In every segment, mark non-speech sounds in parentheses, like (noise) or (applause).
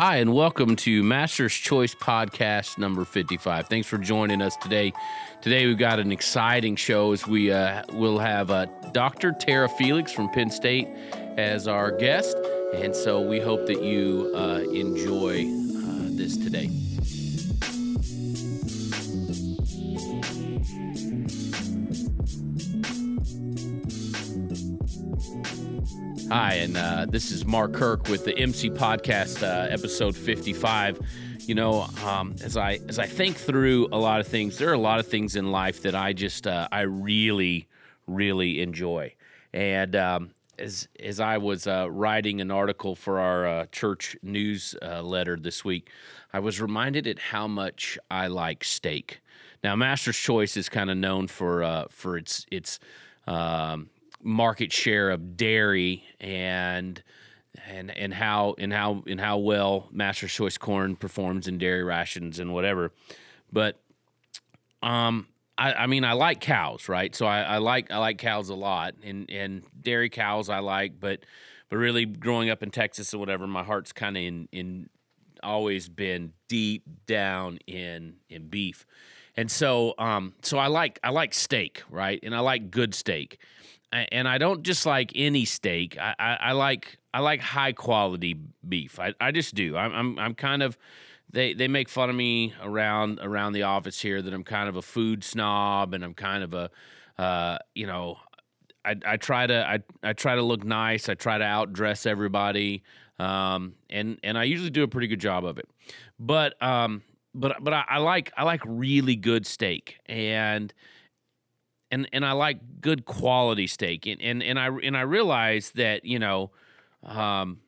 Hi, and welcome to Master's Choice Podcast number 55. Thanks for joining us today. Today, we've got an exciting show as we uh, will have uh, Dr. Tara Felix from Penn State as our guest. And so we hope that you uh, enjoy uh, this today. Hi, and uh, this is Mark Kirk with the MC Podcast, uh, episode 55. You know, um, as I as I think through a lot of things, there are a lot of things in life that I just uh, I really really enjoy. And um, as as I was uh, writing an article for our uh, church newsletter this week, I was reminded at how much I like steak. Now, Master's Choice is kind of known for uh, for its its um, market share of dairy and and and how and how and how well Master's Choice corn performs in dairy rations and whatever. But um I, I mean I like cows, right? So I, I like I like cows a lot and and dairy cows I like, but but really growing up in Texas or whatever, my heart's kind of in in always been deep down in in beef. And so um so I like I like steak, right? And I like good steak and I don't just like any steak. I, I, I like I like high quality beef. I, I just do. I'm, I'm I'm kind of they they make fun of me around around the office here that I'm kind of a food snob and I'm kind of a uh, you know I, I try to I, I try to look nice. I try to outdress everybody, um, and and I usually do a pretty good job of it. But um, but but I, I like I like really good steak and and and I like good quality steak, and and and I and I realize that you know, um,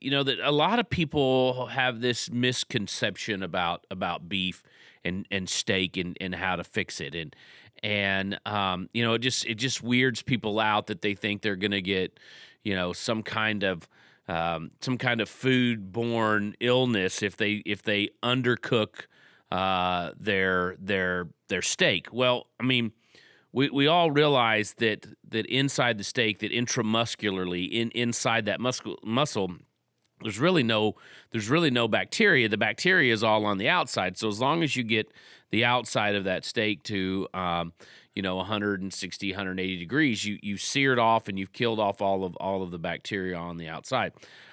you know that a lot of people have this misconception about about beef and and steak and and how to fix it, and and um, you know it just it just weirds people out that they think they're gonna get you know some kind of um, some kind of food borne illness if they if they undercook uh, their their their steak. Well, I mean, we, we all realize that that inside the steak, that intramuscularly, in inside that muscle muscle, there's really no there's really no bacteria. The bacteria is all on the outside. So as long as you get the outside of that steak to um, you know 160 180 degrees you you seared off and you've killed off all of all of the bacteria on the outside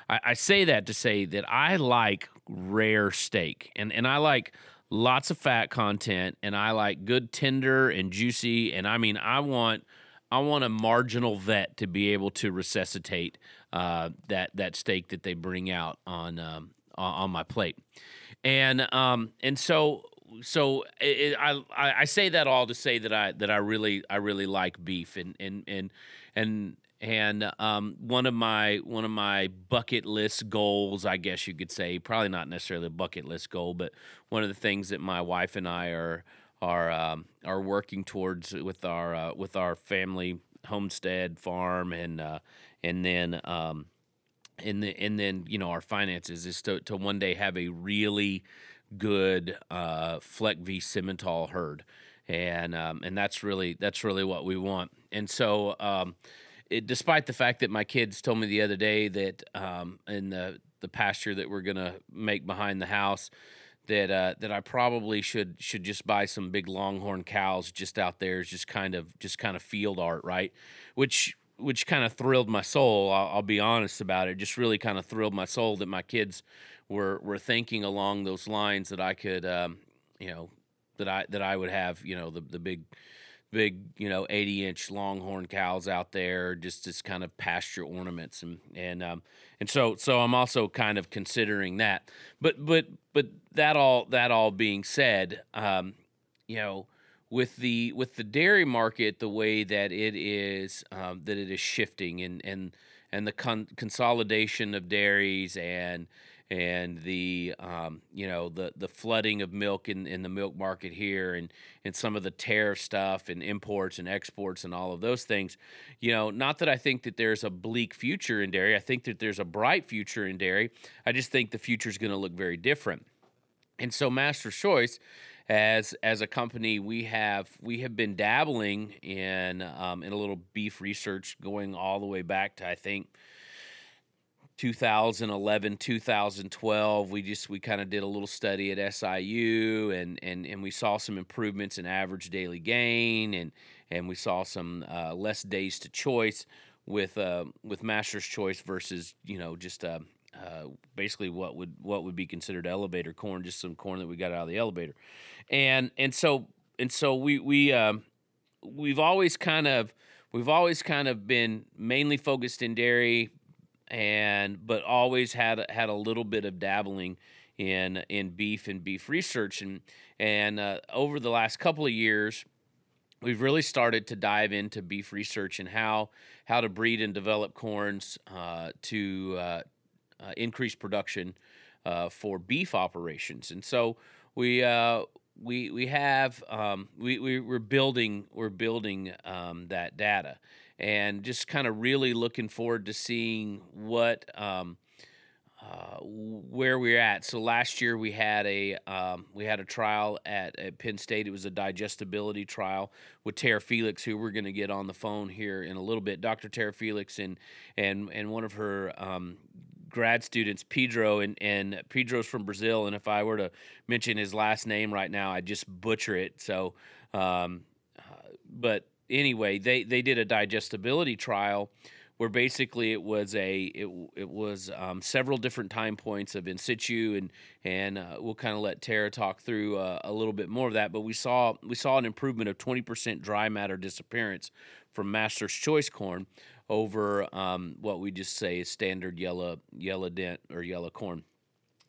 I, I say that to say that i like rare steak and and i like lots of fat content and I like good tender and juicy and I mean I want I want a marginal vet to be able to resuscitate uh, that that steak that they bring out on um, on my plate, and um, and so so it, I I say that all to say that I that I really I really like beef and and and and and um, one of my one of my bucket list goals, I guess you could say, probably not necessarily a bucket list goal, but one of the things that my wife and I are are um, are working towards with our uh, with our family homestead farm and uh, and then um, and then and then you know our finances is to to one day have a really good uh, Fleckvieh Simmental herd, and um, and that's really that's really what we want, and so. Um, it, despite the fact that my kids told me the other day that um, in the the pasture that we're gonna make behind the house, that uh, that I probably should should just buy some big longhorn cows just out there, just kind of just kind of field art, right? Which which kind of thrilled my soul. I'll, I'll, be honest about it. Just really kind of thrilled my soul that my kids were were thinking along those lines that I could, um, you know, that I that I would have, you know, the the big big, you know, 80 inch longhorn cows out there, just as kind of pasture ornaments. And, and, um, and so, so I'm also kind of considering that, but, but, but that all, that all being said, um, you know, with the, with the dairy market, the way that it is, um, that it is shifting and, and, and the con- consolidation of dairies and, and the um, you know the the flooding of milk in, in the milk market here and and some of the tariff stuff and imports and exports and all of those things you know not that I think that there's a bleak future in dairy. I think that there's a bright future in dairy. I just think the future is going to look very different. And so Master's Choice as as a company we have we have been dabbling in um, in a little beef research going all the way back to I think 2011 2012 we just we kind of did a little study at SIU and and and we saw some improvements in average daily gain and and we saw some uh, less days to choice with uh, with master's choice versus you know just uh, uh, basically what would what would be considered elevator corn just some corn that we got out of the elevator. And and so and so we we um, we've always kind of we've always kind of been mainly focused in dairy and but always had had a little bit of dabbling in in beef and beef research and and uh, over the last couple of years we've really started to dive into beef research and how how to breed and develop corns uh, to uh, uh increase production uh, for beef operations. And so we uh, we we have um, we, we we're building we're building um, that data and just kind of really looking forward to seeing what um, uh, where we're at. So last year we had a um, we had a trial at, at Penn State. It was a digestibility trial with Tara Felix, who we're going to get on the phone here in a little bit. Dr. Tara Felix and and and one of her um, grad students, Pedro, and, and Pedro's from Brazil. And if I were to mention his last name right now, I'd just butcher it. So, um, uh, but anyway, they they did a digestibility trial where basically it was a it, it was um, several different time points of in situ and and uh, we'll kind of let Tara talk through uh, a little bit more of that. But we saw we saw an improvement of twenty percent dry matter disappearance from Master's Choice corn over um, what we just say is standard yellow yellow dent or yellow corn.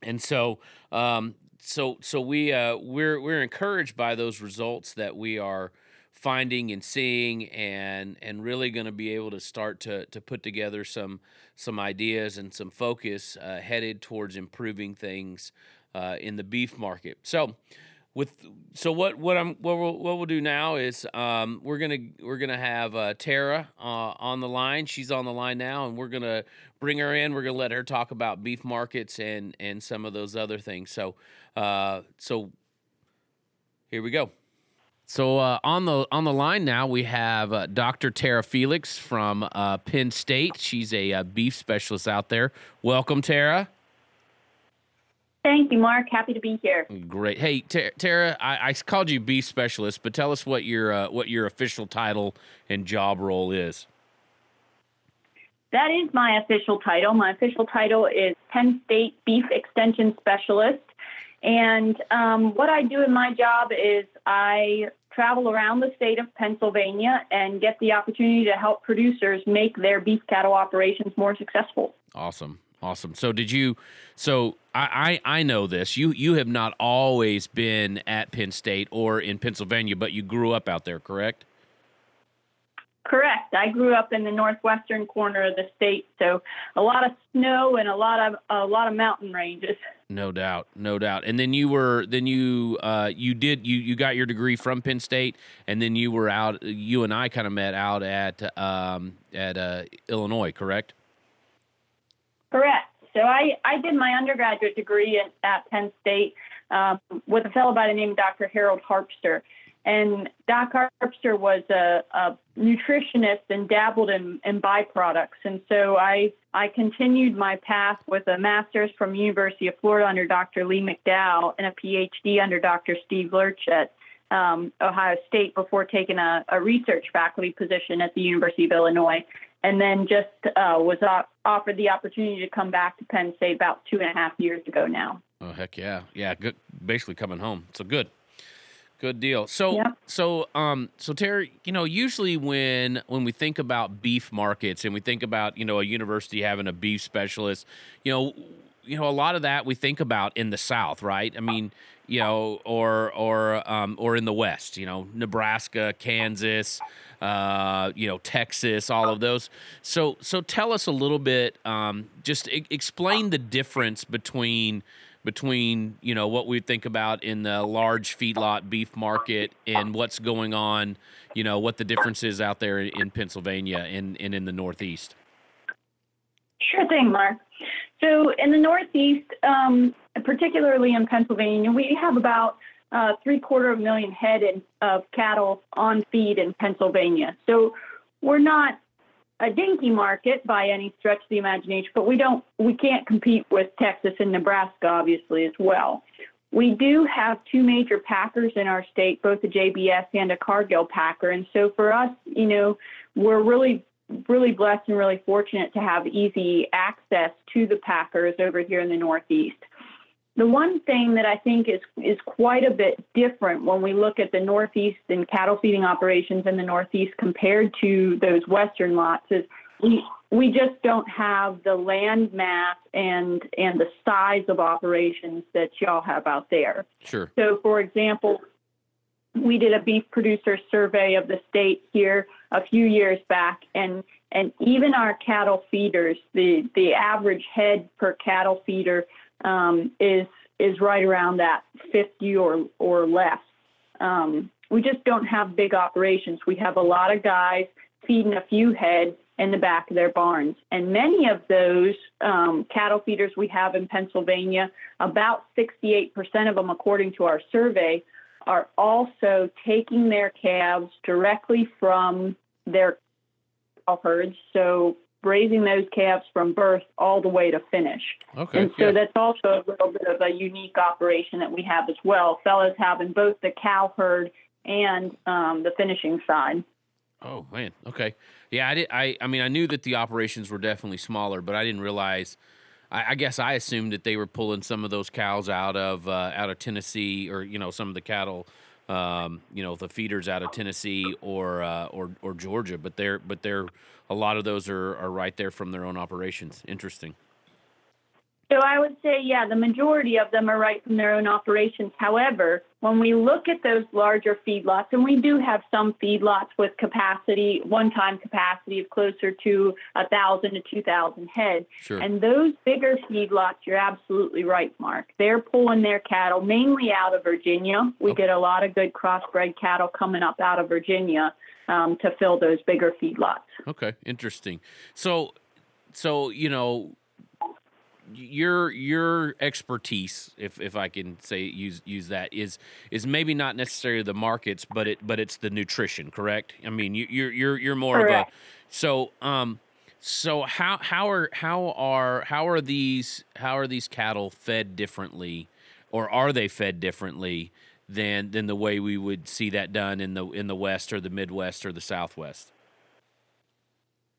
And so, um, so, so we uh, we're we're encouraged by those results that we are finding and seeing and and really going to be able to start to to put together some some ideas and some focus uh, headed towards improving things uh, in the beef market. So with so what what I'm what we'll, what we'll do now is um, we're gonna we're gonna have uh, Tara uh, on the line. She's on the line now, and we're gonna bring her in. We're gonna let her talk about beef markets and and some of those other things. So uh, so here we go. So uh, on the on the line now we have uh, Dr. Tara Felix from uh, Penn State. She's a uh, beef specialist out there. Welcome, Tara. Thank you, Mark. Happy to be here. Great. Hey, Tara, I, I, called you beef specialist, but tell us what your uh, what your official title and job role is. That is my official title. My official title is Penn State Beef Extension Specialist. And um, what I do in my job is I travel around the state of Pennsylvania and get the opportunity to help producers make their beef cattle operations more successful. Awesome. Awesome. So did you so I, I, I know this. You you have not always been at Penn State or in Pennsylvania, but you grew up out there, correct? Correct. I grew up in the northwestern corner of the state, so a lot of snow and a lot of a lot of mountain ranges. (laughs) No doubt, no doubt. And then you were then you uh, you did you you got your degree from Penn State, and then you were out. You and I kind of met out at um, at uh, Illinois, correct? Correct. So I I did my undergraduate degree at, at Penn State um, with a fellow by the name of Dr. Harold Harpster. And Doc Harpster was a, a nutritionist and dabbled in, in, byproducts. And so I, I continued my path with a master's from University of Florida under Dr. Lee McDowell and a PhD under Dr. Steve Loerch at um, Ohio State before taking a, a, research faculty position at the University of Illinois. And then just uh, was offered the opportunity to come back to Penn State about two and a half years ago now. Oh, heck yeah. Yeah, good. basically coming home. So good. Good deal. So yeah. so um so Terry, you know, usually when when we think about beef markets and we think about, you know, a university having a beef specialist, you know, you know, a lot of that we think about in the South, right? I mean, you know, or or um or in the West, you know, Nebraska, Kansas, uh, you know, Texas, all of those. So so tell us a little bit um just I- explain the difference between between you know what we think about in the large feedlot beef market and what's going on, you know what the difference is out there in Pennsylvania and, and in the Northeast. Sure thing, Mark. So in the Northeast, um, particularly in Pennsylvania, we have about uh, three quarter of a million head in, of cattle on feed in Pennsylvania. So we're not a dinky market by any stretch of the imagination, but we don't we can't compete with Texas and Nebraska obviously as well. We do have two major packers in our state, both a JBS and a Cargill packer, and so for us, you know, we're really really blessed and really fortunate to have easy access to the packers over here in the Northeast. The one thing that I think is is quite a bit different when we look at the Northeast and cattle feeding operations in the Northeast compared to those Western lots is we we just don't have the land mass and and the size of operations that y'all have out there. Sure. So, for example, we did a beef producer survey of the state here a few years back, and and even our cattle feeders, the the average head per cattle feeder um, is is right around that 50 or or less. Um, we just don't have big operations. We have a lot of guys feeding a few head in the back of their barns, and many of those um, cattle feeders we have in Pennsylvania, about 68% of them, according to our survey, are also taking their calves directly from their herds. So raising those calves from birth all the way to finish. Okay. And so yeah. that's also a little bit of a unique operation that we have as well. Fellows having both the cow herd and um, the finishing side. Oh man. Okay. Yeah, I did. I I mean, I knew that the operations were definitely smaller, but I didn't realize. I, I guess I assumed that they were pulling some of those cows out of uh, out of Tennessee, or you know, some of the cattle, um, you know, the feeders out of Tennessee or uh, or or Georgia. But they're but they're a lot of those are are right there from their own operations. Interesting. So I would say, yeah, the majority of them are right from their own operations. However, when we look at those larger feedlots, and we do have some feedlots with capacity, one-time capacity of closer to a thousand to two thousand head, Sure. and those bigger feedlots, you're absolutely right, Mark. They're pulling their cattle mainly out of Virginia. We Okay. get a lot of good crossbred cattle coming up out of Virginia um, to fill those bigger feedlots. Okay, interesting. So, so you know, your your expertise, if if I can say use use that, is is maybe not necessarily the markets, but it but it's the nutrition, correct? I mean, you, you're you're you're more Correct. of a so um so how how are how are how are these how are these cattle fed differently, or are they fed differently? Than, than the way we would see that done in the in the West or the Midwest or the Southwest.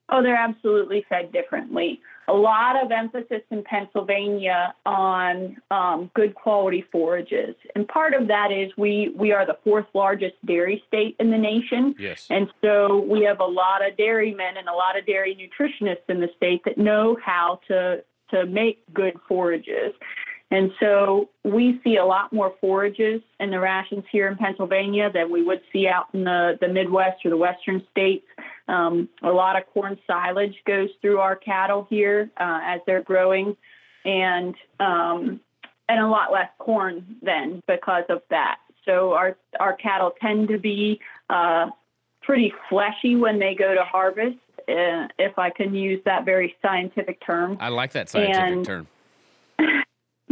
Oh, they're absolutely fed differently. A lot of emphasis in Pennsylvania on um, good quality forages, and part of that is we we are the fourth largest dairy state in the nation, Yes. and so we have a lot of dairymen and a lot of dairy nutritionists in the state that know how to to make good forages. And so we see a lot more forages in the rations here in Pennsylvania than we would see out in the, the Midwest or the Western states. Um, a lot of corn silage goes through our cattle here uh, as they're growing, and um, and a lot less corn then because of that. So our our cattle tend to be uh, pretty fleshy when they go to harvest, uh, if I can use that very scientific term. I like that scientific And- term.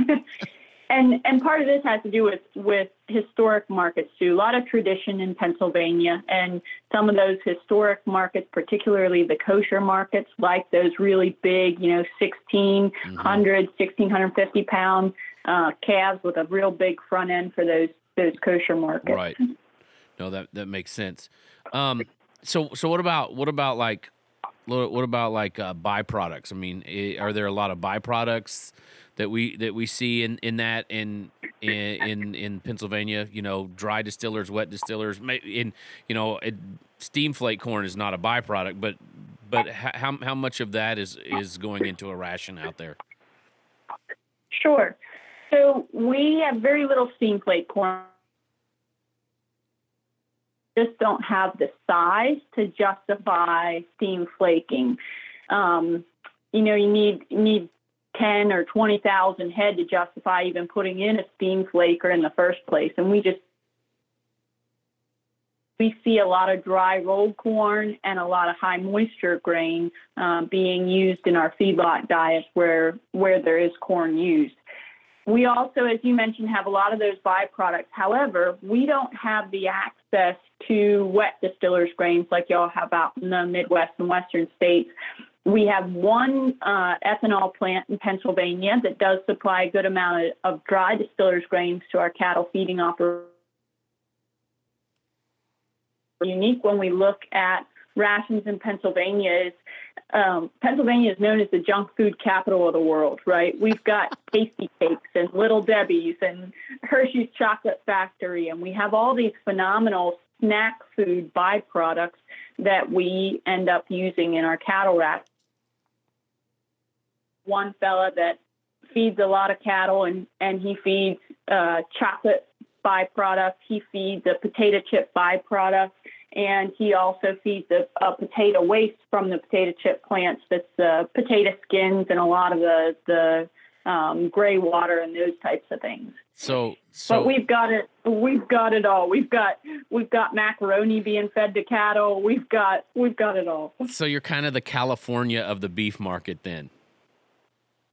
(laughs) and and part of this has to do with with historic markets too. A lot of tradition in Pennsylvania, and some of those historic markets, particularly the kosher markets, like those really big, you know, 1,600, 1,650 pound uh, calves with a real big front end for those those kosher markets. Right. No, that that makes sense. Um, so so what about what about like what what about like uh, byproducts? I mean, are there a lot of byproducts that we that we see in in that in in in, Pennsylvania? You know, dry distillers, wet distillers. In you know, it, steam flake corn is not a byproduct, but but how how much of that is is going into a ration out there? Sure. So we have very little steam flake corn. Just don't have the size to justify steam flaking. Um, you know, you need need ten or twenty thousand head to justify even putting in a steam flaker in the first place, and we just we see a lot of dry rolled corn and a lot of high moisture grain um, being used in our feedlot diets where where there is corn used. we also, as you mentioned, have a lot of those byproducts. However, we don't have the access to wet distillers grains like y'all have out in the Midwest and Western states. We have one uh, ethanol plant in Pennsylvania that does supply a good amount of, of dry distillers grains to our cattle feeding operation. Unique when we look at rations in Pennsylvania is um, Pennsylvania is known as the junk food capital of the world, right? We've got (laughs) Tasty Cakes and Little Debbie's and Hershey's Chocolate Factory, and we have all these phenomenal snack food byproducts that we end up using in our cattle rations. One fella that feeds a lot of cattle and, and he feeds uh, chocolate byproduct, he feeds a potato chip byproduct and he also feeds a, a, potato waste from the potato chip plants that's uh, potato skins and a lot of the the um, gray water and those types of things. So, so but we've got it. We've got it all. We've got we've got macaroni being fed to cattle. We've got we've got it all. So you're kind of the California of the beef market, then.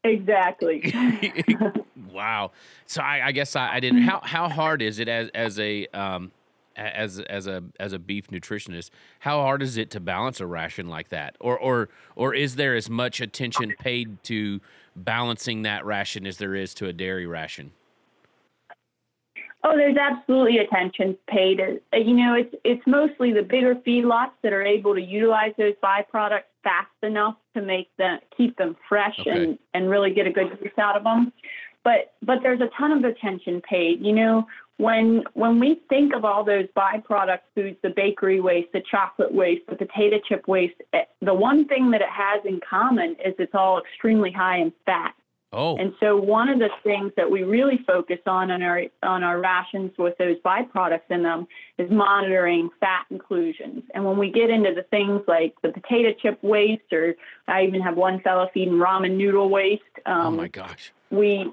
Exactly. (laughs) (laughs) wow. So I, I guess I, I, didn't. How how hard is it as as a um, as as a as a beef nutritionist, how hard is it to balance a ration like that, or or or is there as much attention paid to balancing that ration as there is to a dairy ration? Oh, there's absolutely attention paid. Uh, you know, it's it's mostly the bigger feedlots that are able to utilize those byproducts fast enough to make them keep them fresh okay. and and really get a good use out of them. But but there's a ton of attention paid. You know, when when we think of all those byproduct foods, the bakery waste, the chocolate waste, the potato chip waste, eh, the one thing that it has in common is it's all extremely high in fat. Oh. And so one of the things that we really focus on on our on our rations with those byproducts in them is monitoring fat inclusions. And when we get into the things like the potato chip waste, or I even have one fellow feeding ramen noodle waste. Um, oh my gosh. We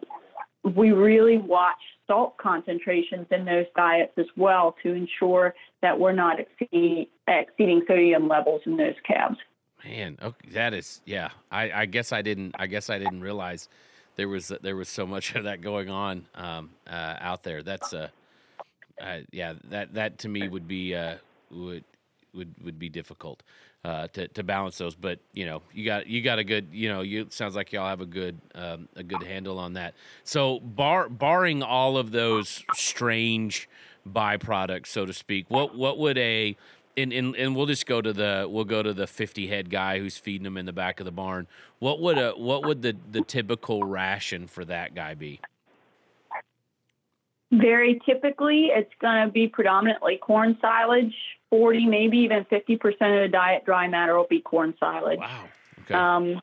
we really watch salt concentrations in those diets as well to ensure that we're not exceeding, exceeding sodium levels in those calves. Man, okay, that is yeah. I, I guess I didn't. I guess I didn't realize there was there was so much (laughs) of that going on um, uh, out there. That's uh, uh, yeah. That that to me would be uh, would would would be difficult uh, to to balance those. But you know, you got you got a good you know. You sounds like y'all have a good um, a good handle on that. So bar barring all of those strange byproducts, so to speak, what what would a and, and, and we'll just go to the we'll go to the 50 head guy who's feeding them in the back of the barn. What would a what would the the typical ration for that guy be? Very typically, it's going to be predominantly corn silage. 40, maybe even 50% of the diet dry matter will be corn silage. Wow. Okay. Um,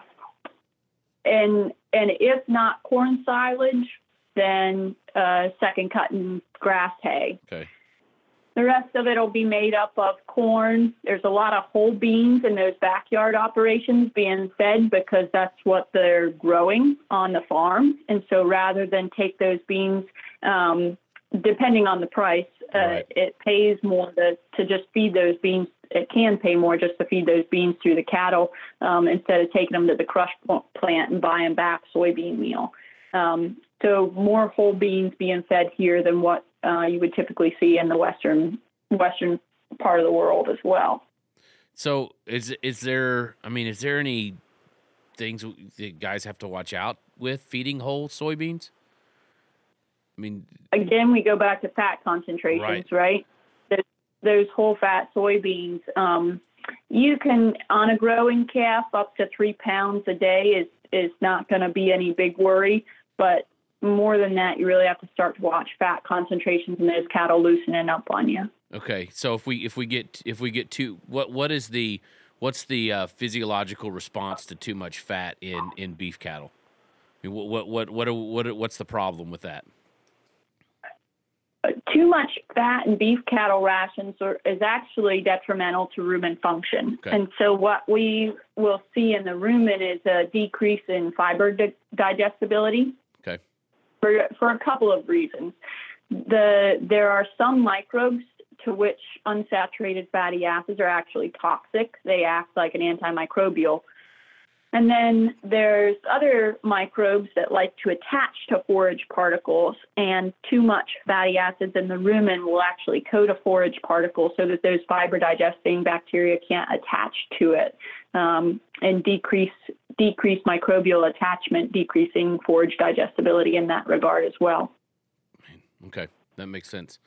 and and if not corn silage, then uh, second cut and grass hay. Okay. The rest of it will be made up of corn. There's a lot of whole beans in those backyard operations being fed because that's what they're growing on the farm. And so rather than take those beans, um, depending on the price, uh, right. it pays more to, to just feed those beans. It can pay more just to feed those beans through the cattle um, instead of taking them to the crush plant and buying back soybean meal. Um, so more whole beans being fed here than what uh, you would typically see in the western western part of the world as well. So is is there? I mean, is there any things that guys have to watch out with feeding whole soybeans? I mean, again, we go back to fat concentrations, right? right? Those, those whole fat soybeans. Um, you can on a growing calf up to three pounds a day is is not going to be any big worry, but more than that, you really have to start to watch fat concentrations in those cattle loosening up on you. Okay, so if we if we get if we get too what what is the what's the uh, physiological response to too much fat in in beef cattle? I mean, what what what what, what what's the problem with that? Uh, too much fat in beef cattle rations are, is actually detrimental to rumen function. Okay. And so, what we will see in the rumen is a decrease in fiber di- digestibility. For, for a couple of reasons. The, there are some microbes to which unsaturated fatty acids are actually toxic. They act like an antimicrobial. And then there's other microbes that like to attach to forage particles, and too much fatty acids in the rumen will actually coat a forage particle so that those fiber digesting bacteria can't attach to it um, and decrease decrease microbial attachment, decreasing forage digestibility in that regard as well. Okay, that makes sense.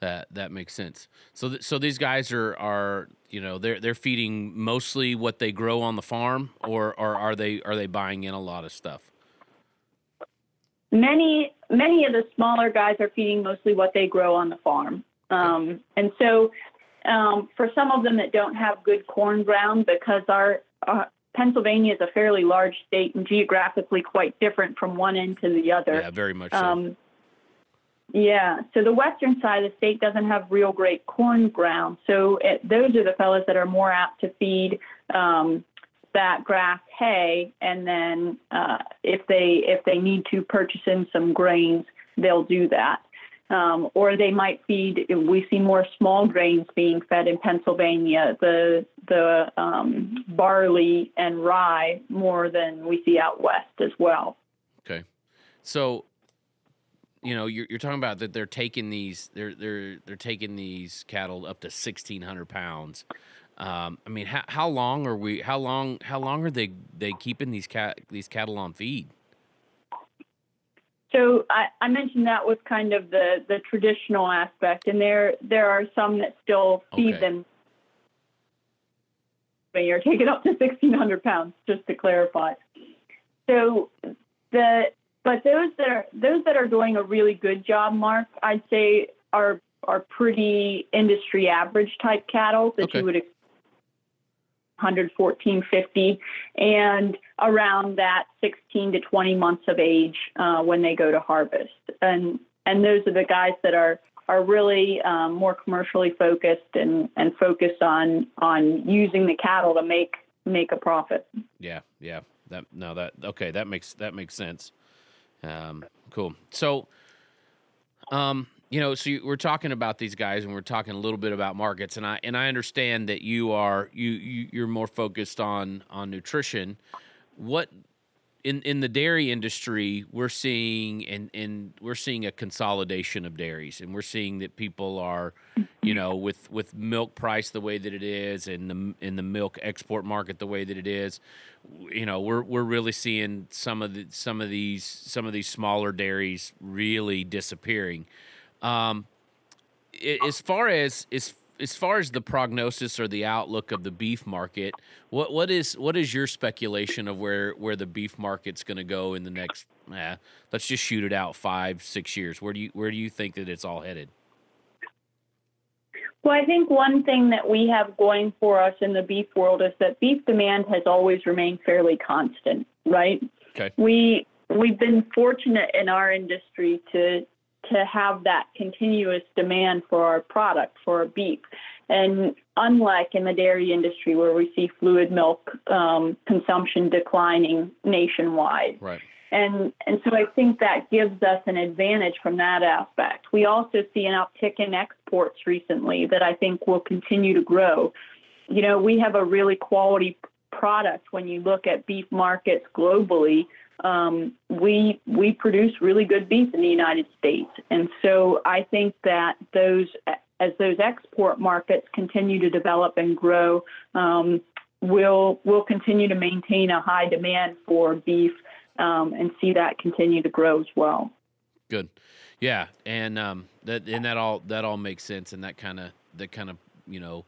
That that makes sense. So th- so these guys are are you know they're they're feeding mostly what they grow on the farm, or or are they are they buying in a lot of stuff? Many many of the smaller guys are feeding mostly what they grow on the farm, um, and so um, for some of them that don't have good corn ground, because our uh, Pennsylvania is a fairly large state and geographically quite different from one end to the other. Yeah, very much so. Um, yeah, so the western side of the state doesn't have real great corn ground. So it, those are the fellows that are more apt to feed um, that grass hay, and then uh, if they if they need to purchase in some grains, they'll do that. Um, or they might feed. We see more small grains being fed in Pennsylvania, the the um, barley and rye more than we see out west as well. Okay, so you know you're, you're talking about that they're taking these they're they're they're taking these cattle up to 1600 pounds um, i mean how, how long are we how long how long are they they keeping these cat these cattle on feed so I, I mentioned that was kind of the the traditional aspect and there there are some that still feed Okay. them when you're taking up to 1600 pounds just to clarify so the but those that are those that are doing a really good job, Mark, I'd say are are pretty industry average type cattle that Okay. you would ex- 114.50 and around that 16 to 20 months of age uh, when they go to harvest. And and those are the guys that are are really um, more commercially focused and, and focused on on using the cattle to make make a profit. yeah yeah. That no that okay that makes that makes sense. Um, cool. So um you know so you, we're talking about these guys and we're talking a little bit about markets and i and i understand that you are you, you you're more focused on on nutrition. What in in the dairy industry we're seeing and and we're seeing a consolidation of dairies and we're seeing that people are you know with with milk price the way that it is and the in the milk export market the way that it is you know we're we're really seeing some of the some of these some of these smaller dairies really disappearing. Um as far as as as far as the prognosis or the outlook of the beef market, what what is what is your speculation of where where the beef market's going to go in the next? Eh, let's just shoot it out five six years. Where do you where do you think that it's all headed? Well, I think one thing that we have going for us in the beef world is that beef demand has always remained fairly constant, right? Okay. We we've been fortunate in our industry to to have that continuous demand for our product for our beef. And unlike in the dairy industry where we see fluid milk um, consumption declining nationwide, Right. and and so I think that gives us an advantage from that aspect. We also see an uptick in exports recently that I think will continue to grow. You know, we have a really quality product when you look at beef markets globally. Um, we we produce really good beef in the United States, and so I think that those as those export markets continue to develop and grow, um, we'll we'll continue to maintain a high demand for beef um, and see that continue to grow as well. Good. Yeah, and um, that and that all that all makes sense, and that kind of that kind of you know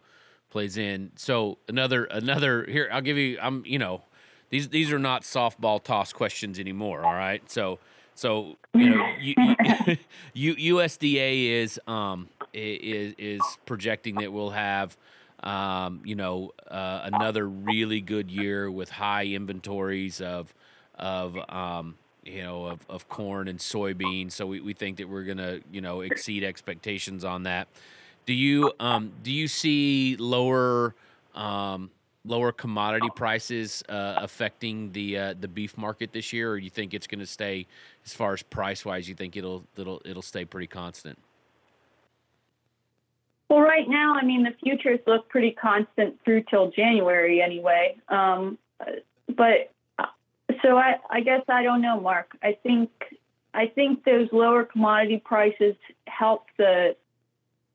plays in. So another another here, I'll give you. I'm you know these these are not softball toss questions anymore. All right, so so you know you, you, (laughs) USDA is um is is projecting that we'll have um you know uh, another really good year with high inventories of of um you know of, of corn and soybeans so we, we think that we're gonna you know exceed expectations on that do you um do you see lower um lower commodity prices uh, affecting the uh, the beef market this year or you think it's going to stay as far as price wise you think it'll it'll it'll stay pretty constant Well, right now, I mean, the futures look pretty constant through till January anyway. Um, but So I, I guess I don't know, Mark. I think I think those lower commodity prices help the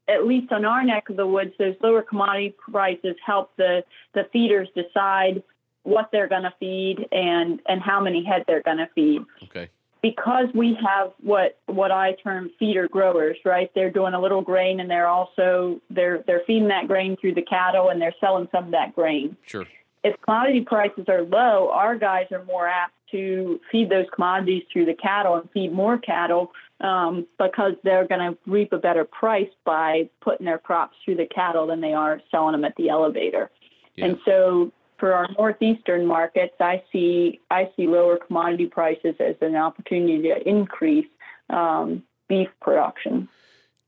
at least on our neck of the woods, those lower commodity prices help the, the feeders decide what they're going to feed and, and how many head they're going to feed. Okay. Because we have what what I term feeder growers, right? They're doing a little grain and they're also they're they're feeding that grain through the cattle and they're selling some of that grain. Sure. If commodity prices are low, our guys are more apt to feed those commodities through the cattle and feed more cattle um, because they're going to reap a better price by putting their crops through the cattle than they are selling them at the elevator. Yeah. And so for our northeastern markets, I see I see lower commodity prices as an opportunity to increase um, beef production.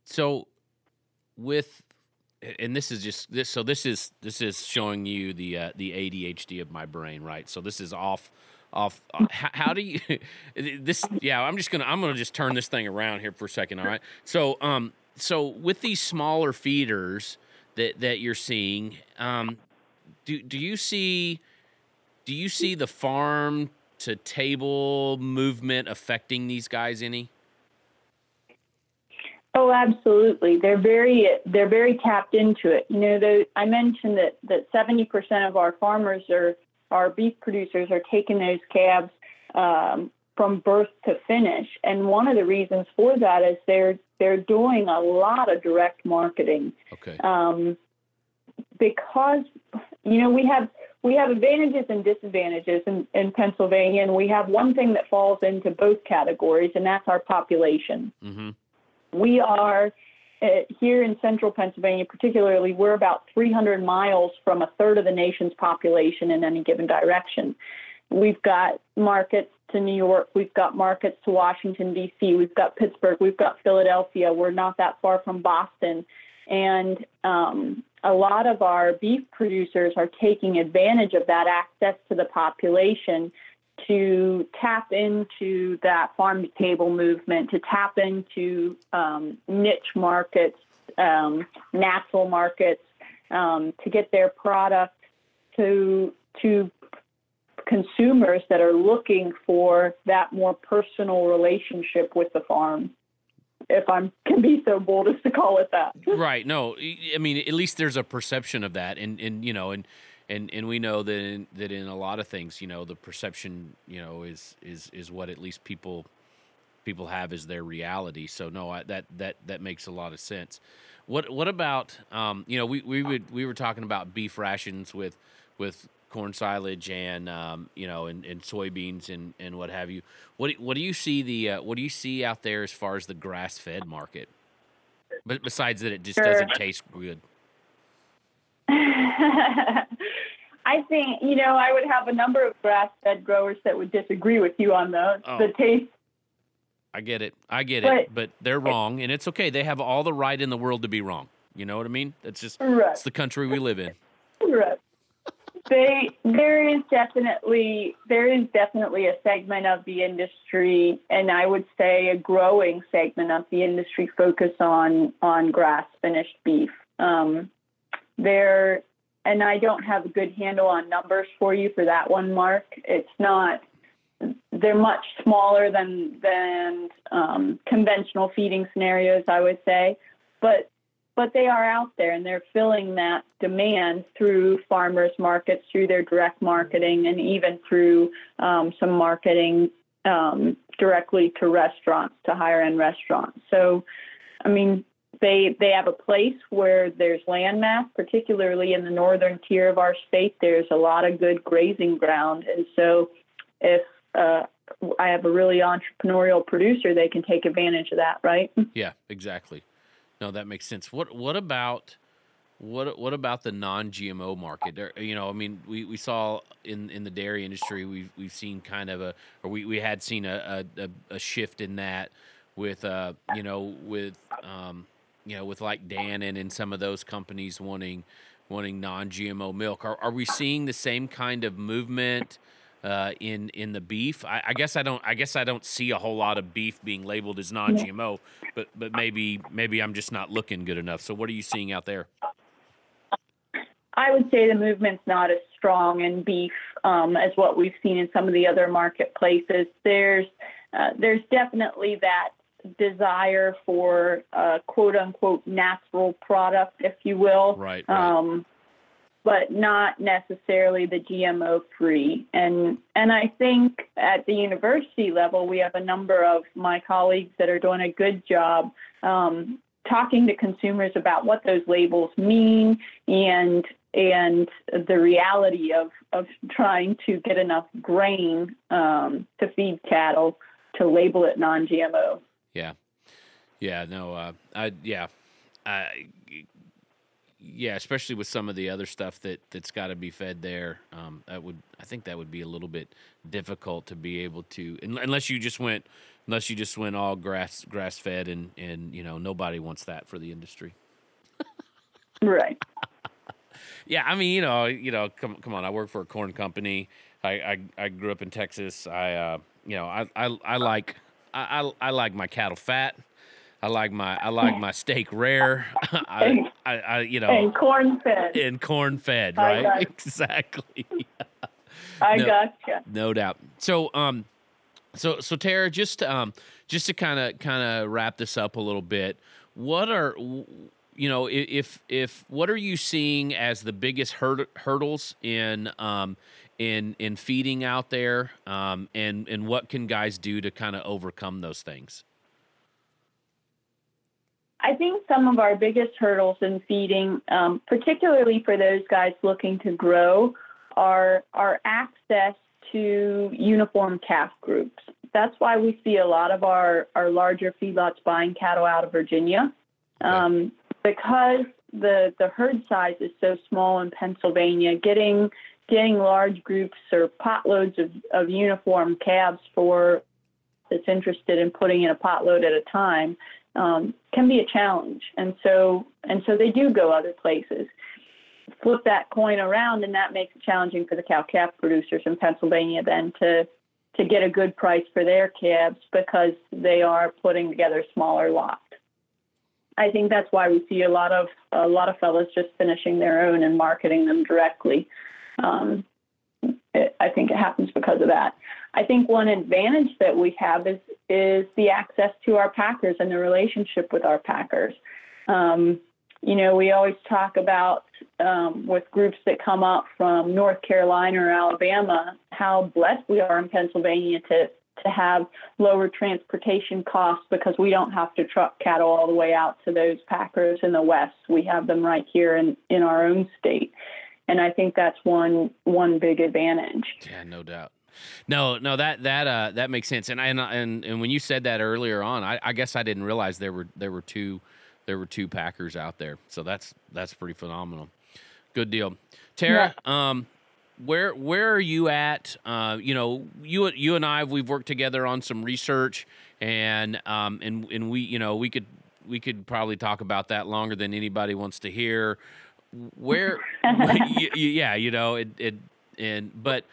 So with and this is just this so this is this is showing you the uh, the ADHD of my brain, right? So this is off off uh, how, how, do you (laughs) this yeah i'm just gonna i'm gonna just turn this thing around here for a second all right so um so with these smaller feeders that that you're seeing um do do you see do you see the farm to table movement affecting these guys any Oh, absolutely. They're very they're very tapped into it. You know, I mentioned that that seventy percent of our farmers are our beef producers are taking those calves um, from birth to finish. And one of the reasons for that is they're they're doing a lot of direct marketing. Okay. Um, because you know we have we have advantages and disadvantages in, in Pennsylvania, and we have one thing that falls into both categories, and that's our population. Mm-hmm. We are here in central Pennsylvania, particularly, we're about 300 miles from a third of the nation's population in any given direction. We've got markets to New York, we've got markets to Washington, D.C., we've got Pittsburgh, we've got Philadelphia, we're not that far from Boston. And um, a lot of our beef producers are taking advantage of that access to the population to tap into that farm to table movement, to tap into um, niche markets, um, natural markets, um, to get their product to to consumers that are looking for that more personal relationship with the farm. If I can be so bold as to call it that. right. No, I mean, at least there's a perception of that, and and you know, and and and we know that in, that in a lot of things, you know, the perception, you know, is is is what at least people people have as their reality. So no, I, that that that makes a lot of sense. What what about um, you know we we would we were talking about beef rations with with corn silage and um, you know and, and soybeans and, and what have you. What what do you see the uh, what do you see out there as far as the grass fed market? But besides that, it just sure. doesn't taste good. (laughs) I think, you know, I would have a number of grass fed growers that would disagree with you on the, oh. the taste. I get it. I get but, it. But they're wrong, and it's okay. They have all the right in the world to be wrong. You know what I mean? It's just, right. it's the country we live in. Right. They, there is definitely there is definitely a segment of the industry, and I would say a growing segment of the industry focus on on grass finished beef. Um, there and I don't have a good handle on numbers for you for that one, Mark. It's not. They're much smaller than than um, conventional feeding scenarios, I would say, but but they are out there and they're filling that demand through farmers markets, through their direct marketing, and even through um, some marketing um, directly to restaurants, to higher end restaurants. So, I mean, they they have a place where there's land mass, particularly in the northern tier of our state. There's a lot of good grazing ground, and so if uh, I have a really entrepreneurial producer, they can take advantage of that, right? Yeah, exactly. No, that makes sense. What what about what what about the non-GMO market? You know, I mean, we, we saw in, in the dairy industry, we've we've seen kind of a, or we, we had seen a, a, a shift in that with uh you know with um you know, with like Dannon and some of those companies wanting wanting non-GMO milk. Are, are we seeing the same kind of movement uh, in in the beef? I, I, guess I don't. I guess I don't see a whole lot of beef being labeled as non-GMO, but but maybe maybe I'm just not looking good enough. So what are you seeing out there? I would say the movement's not as strong in beef um, as what we've seen in some of the other marketplaces. There's uh, there's definitely that desire for a quote unquote natural product, if you will. Right. right. Um, but not necessarily the GMO free. And and I think at the university level, we have a number of my colleagues that are doing a good job um, talking to consumers about what those labels mean and and the reality of of trying to get enough grain um, to feed cattle to label it non-GMO. Yeah, yeah, no, uh, I yeah, I yeah, especially with some of the other stuff that that's got to be fed there. Um, that would I think that would be a little bit difficult to be able to unless you just went unless you just went all grass grass fed and and you know nobody wants that for the industry. (laughs) right. yeah, I mean you know you know come come on I work for a corn company. I I, I grew up in Texas. I uh, you know I I, I like I, I I like my cattle fat. I like my I like my steak rare. (laughs) I, I, I, you know and corn fed and corn fed, right? (laughs) Exactly. I no, gotcha. No doubt. So um, so so Tara, just um, just to kind of kind of wrap this up a little bit, what are you know if if what are you seeing as the biggest hurt, hurdles in um in in feeding out there um and and what can guys do to kind of overcome those things I think some of our biggest hurdles in feeding, um, particularly for those guys looking to grow, are our access to uniform calf groups. That's why we see a lot of our, our larger feedlots buying cattle out of Virginia. Um, because the the herd size is so small in Pennsylvania, getting getting large groups or potloads of, of uniform calves for that's interested in putting in a potload at a time um, can be a challenge. And so, and so they do go other places. Flip that coin around, and that makes it challenging for the cow calf producers in Pennsylvania then to to get a good price for their calves because they are putting together smaller lots. I think that's why we see a lot of a lot of fellows just finishing their own and marketing them directly. Um, it, I think it happens because of that. I think one advantage that we have is is the access to our packers and the relationship with our packers. Um, you know, we always talk about um, with groups that come up from North Carolina or Alabama how blessed we are in Pennsylvania to to have lower transportation costs because we don't have to truck cattle all the way out to those packers in the west. We have them right here in in our own state, and I think that's one one big advantage. Yeah, no doubt. No, no, that that uh, that makes sense. And and and and when you said that earlier on, I, I guess I didn't realize there were there were two there were two Packers out there. So that's that's pretty phenomenal. Good deal, Tara. Yeah. Um, where where are you at? Uh, you know, you you and I we've worked together on some research, and um, and and we you know we could we could probably talk about that longer than anybody wants to hear. Where, (laughs) yeah, you know, it, it and but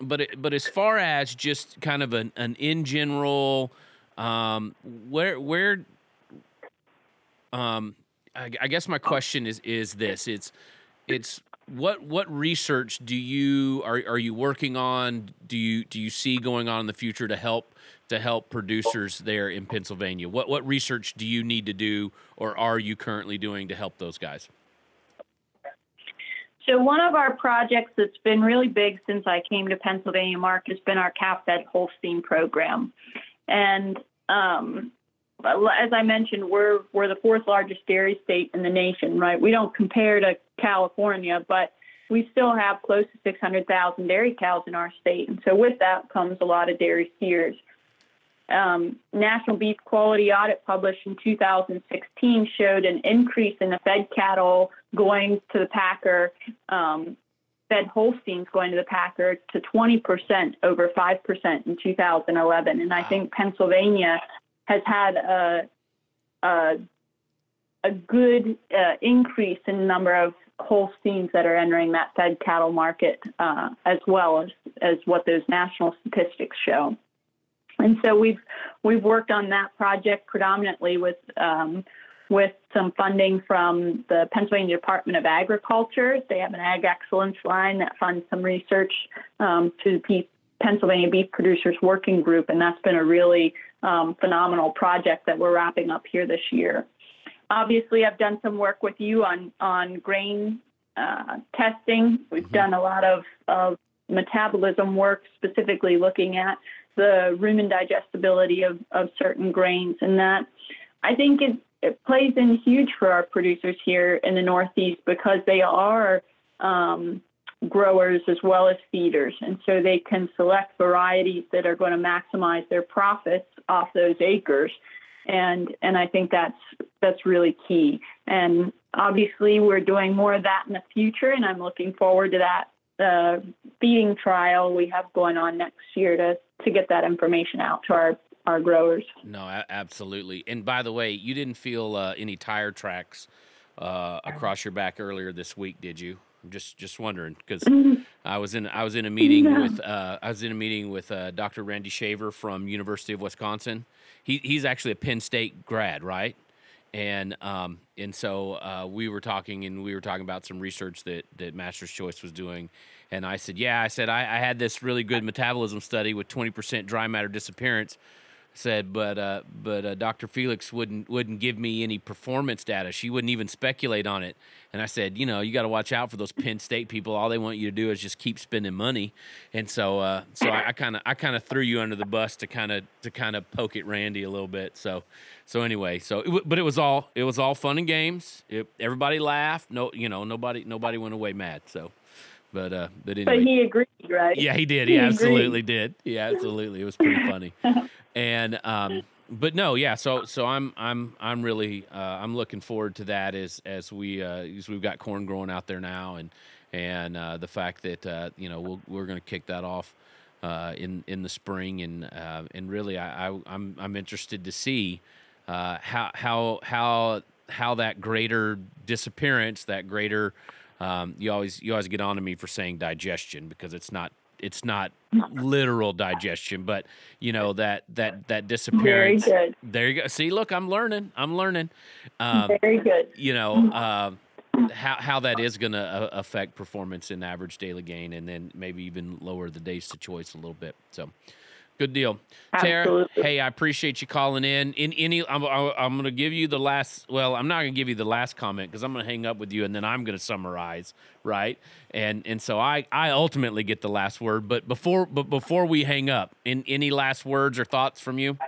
but it, but as far as just kind of an, an in general, um, where where, um, I, I guess my question is is this: it's it's what what research do you are are you working on? Do you do you see going on in the future to help to help producers there in Pennsylvania? What what research do you need to do, or are you currently doing to help those guys? So one of our projects that's been really big since I came to Pennsylvania, Mark, has been our calf-fed Holstein program, and um, as I mentioned, we're we're the fourth largest dairy state in the nation, right? We don't compare to California, but we still have close to 600,000 dairy cows in our state, and so with that comes a lot of dairy steers. Um, National Beef Quality Audit published in 2016 showed an increase in the fed cattle going to the packer, um, fed Holsteins going to the packer to 20% over 5% in 2011. And I think Pennsylvania has had a, a, a good uh, increase in the number of Holsteins that are entering that fed cattle market, uh, as well as, as what those national statistics show. And so we've we've worked on that project predominantly with um, with some funding from the Pennsylvania Department of Agriculture. They have an Ag Excellence line that funds some research um, to the Pennsylvania Beef Producers Working Group, and that's been a really um, phenomenal project that we're wrapping up here this year. Obviously, I've done some work with you on on grain uh, testing. We've mm-hmm. done a lot of, of metabolism work, specifically looking at the rumen digestibility of, of certain grains, and that I think it, it plays in huge for our producers here in the Northeast because they are um, growers as well as feeders. And so they can select varieties that are going to maximize their profits off those acres. And, and I think that's, that's really key. And obviously we're doing more of that in the future. And I'm looking forward to that uh, feeding trial we have going on next year to, to get that information out to our, our growers. No, absolutely. And by the way, you didn't feel uh, any tire tracks uh, across your back earlier this week, did you? I'm just just wondering because mm-hmm. I was in I was in a meeting yeah. with uh, I was in a meeting with uh, Dr. Randy Shaver from University of Wisconsin. He he's actually a Penn State grad, right? And um, and so uh, we were talking and we were talking about some research that that Master's Choice was doing. And I said, yeah, I said I, I had this really good metabolism study with 20% dry matter disappearance said, but uh, but uh, Dr. Felix wouldn't wouldn't give me any performance data. She wouldn't even speculate on it. And I said, you know, you got to watch out for those Penn State people. All they want you to do is just keep spending money. And so uh, so I kind of I kind of threw you under the bus to kind of to kind of poke at Randy a little bit. So so anyway, so it, but it was all it was all fun and games. It, everybody laughed. No, you know, nobody nobody went away mad. So. But uh, but anyway. But he agreed, right? Yeah, he did. He, he absolutely did. Yeah, absolutely. It was pretty funny. (laughs) and um, but no, yeah. So so I'm I'm I'm really uh, I'm looking forward to that as as we uh, as we've got corn growing out there now, and and uh, the fact that uh, you know we'll, we're going to kick that off uh, in in the spring, and uh, and really I, I I'm I'm interested to see uh, how how how how that greater disappearance, that greater um, you always you always get on to me for saying digestion because it's not it's not literal digestion, but you know that that that disappearance. Very good. There you go. See, look, I'm learning. I'm learning. Um, Very good. You know uh, how how that is going to uh, affect performance in average daily gain, and then maybe even lower the days to choice a little bit. So. Good deal, Tara. Hey, I appreciate you calling in. In any, I'm, I'm going to give you the last. Well, I'm not going to give you the last comment because I'm going to hang up with you, and then I'm going to summarize, right? And and so I I ultimately get the last word. But before but before we hang up, in any last words or thoughts from you?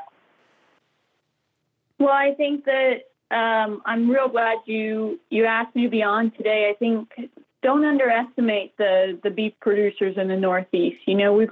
Well, I think that um, I'm real glad you you asked me to be on today. I think don't underestimate the the beef producers in the Northeast. You know, we've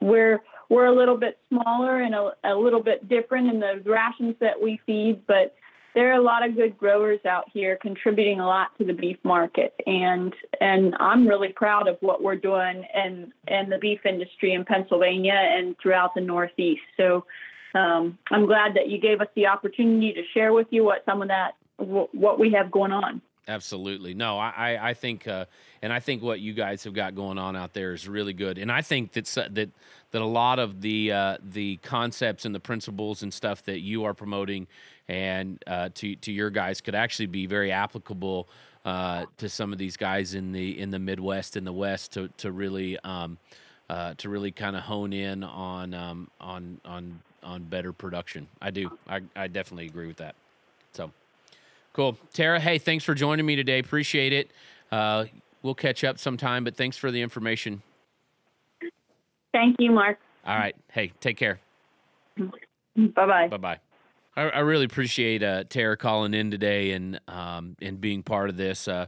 we're we're a little bit smaller and a, a little bit different in the rations that we feed, but there are a lot of good growers out here contributing a lot to the beef market and and I'm really proud of what we're doing and in the beef industry in Pennsylvania and throughout the Northeast. So um, I'm glad that you gave us the opportunity to share with you what some of that what we have going on. Absolutely. No, I, I think, uh, and I think what you guys have got going on out there is really good. And I think that that that a lot of the uh, the concepts and the principles and stuff that you are promoting and uh, to to your guys could actually be very applicable uh, to some of these guys in the in the Midwest and the West to to really um, uh, to really kind of hone in on um, on on on better production. I do. I, I definitely agree with that. So. Cool. Tara, hey, thanks for joining me today. Appreciate it. Uh, we'll catch up sometime, but thanks for the information. Thank you, Mark. All right. Hey, take care. Bye bye. Bye bye. I, I, really appreciate uh, Tara calling in today and um, and being part of this. Uh,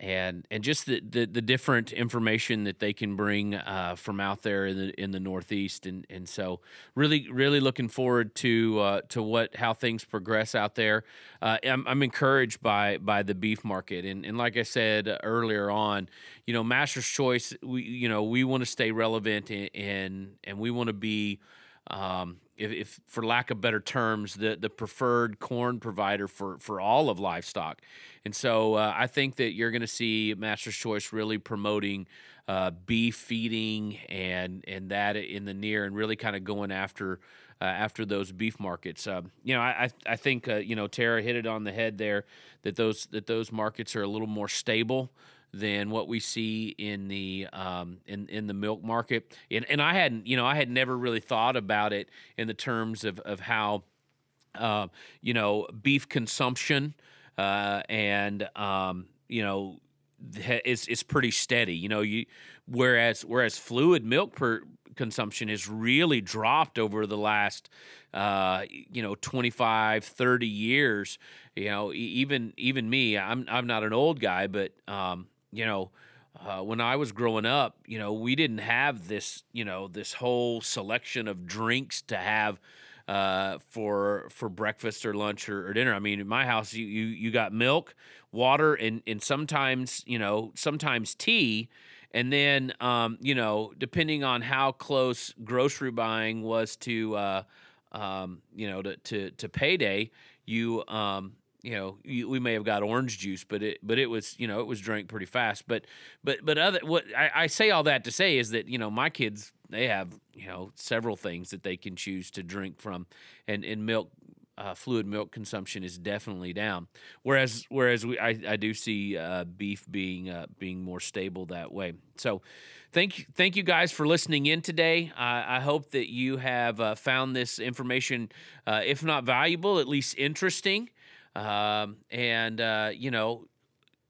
and and just the, the, the different information that they can bring uh, from out there in the in the Northeast, and and so really really looking forward to uh, to what how things progress out there. Uh, I'm, I'm encouraged by by the beef market, and and like I said earlier on, you know, Master's Choice, we you know we want to stay relevant and and, and we want to be um, if, if, for lack of better terms, the the preferred corn provider for for all of livestock. And so uh, I think that you're going to see Master's Choice really promoting uh, beef feeding and and that in the near and really kind of going after. Uh, after those beef markets, uh, you know, I I think uh, you know Tara hit it on the head there that those that those markets are a little more stable than what we see in the um, in in the milk market. And, and I hadn't, you know, I had never really thought about it in the terms of of how, uh, you know, beef consumption uh, and um, you know is is pretty steady. You know, you whereas whereas fluid milk per consumption has really dropped over the last uh, you know 25 30 years you know even even me i'm i'm not an old guy but um, you know, uh, when I was growing up, you know, we didn't have this, you know, this whole selection of drinks to have uh, for for breakfast or lunch or, or, dinner. I mean, in my house, you you, you got milk, water, and and sometimes you know sometimes tea, and then um, you know depending on how close grocery buying was to uh, um, you know to, to to payday, you um, you know we may have got orange juice but it but it was you know it was drank pretty fast but but but other what I, I say all that to say is that you know my kids they have you know several things that they can choose to drink from and and milk uh, fluid milk consumption is definitely down. Whereas, whereas we, I, I do see uh, beef being uh, being more stable that way. So, thank you, thank you guys for listening in today. I hope that you have uh, found this information, uh, if not valuable, at least interesting. Um, and uh, you know,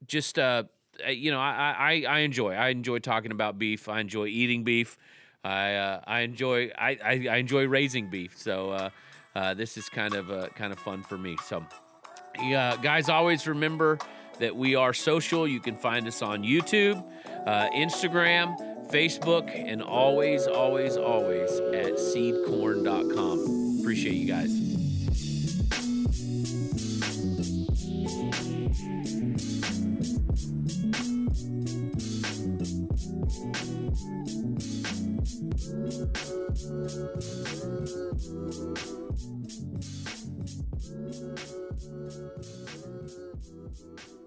just uh, you know, I, I I enjoy I enjoy talking about beef. I enjoy eating beef. I uh, I enjoy I, I, I enjoy raising beef. So uh, uh, this is kind of uh, kind of fun for me. So, yeah, guys, always remember that we are social. You can find us on YouTube, uh, Instagram, Facebook, and always, always, always at seedcorn.com. Appreciate you guys. Thank you.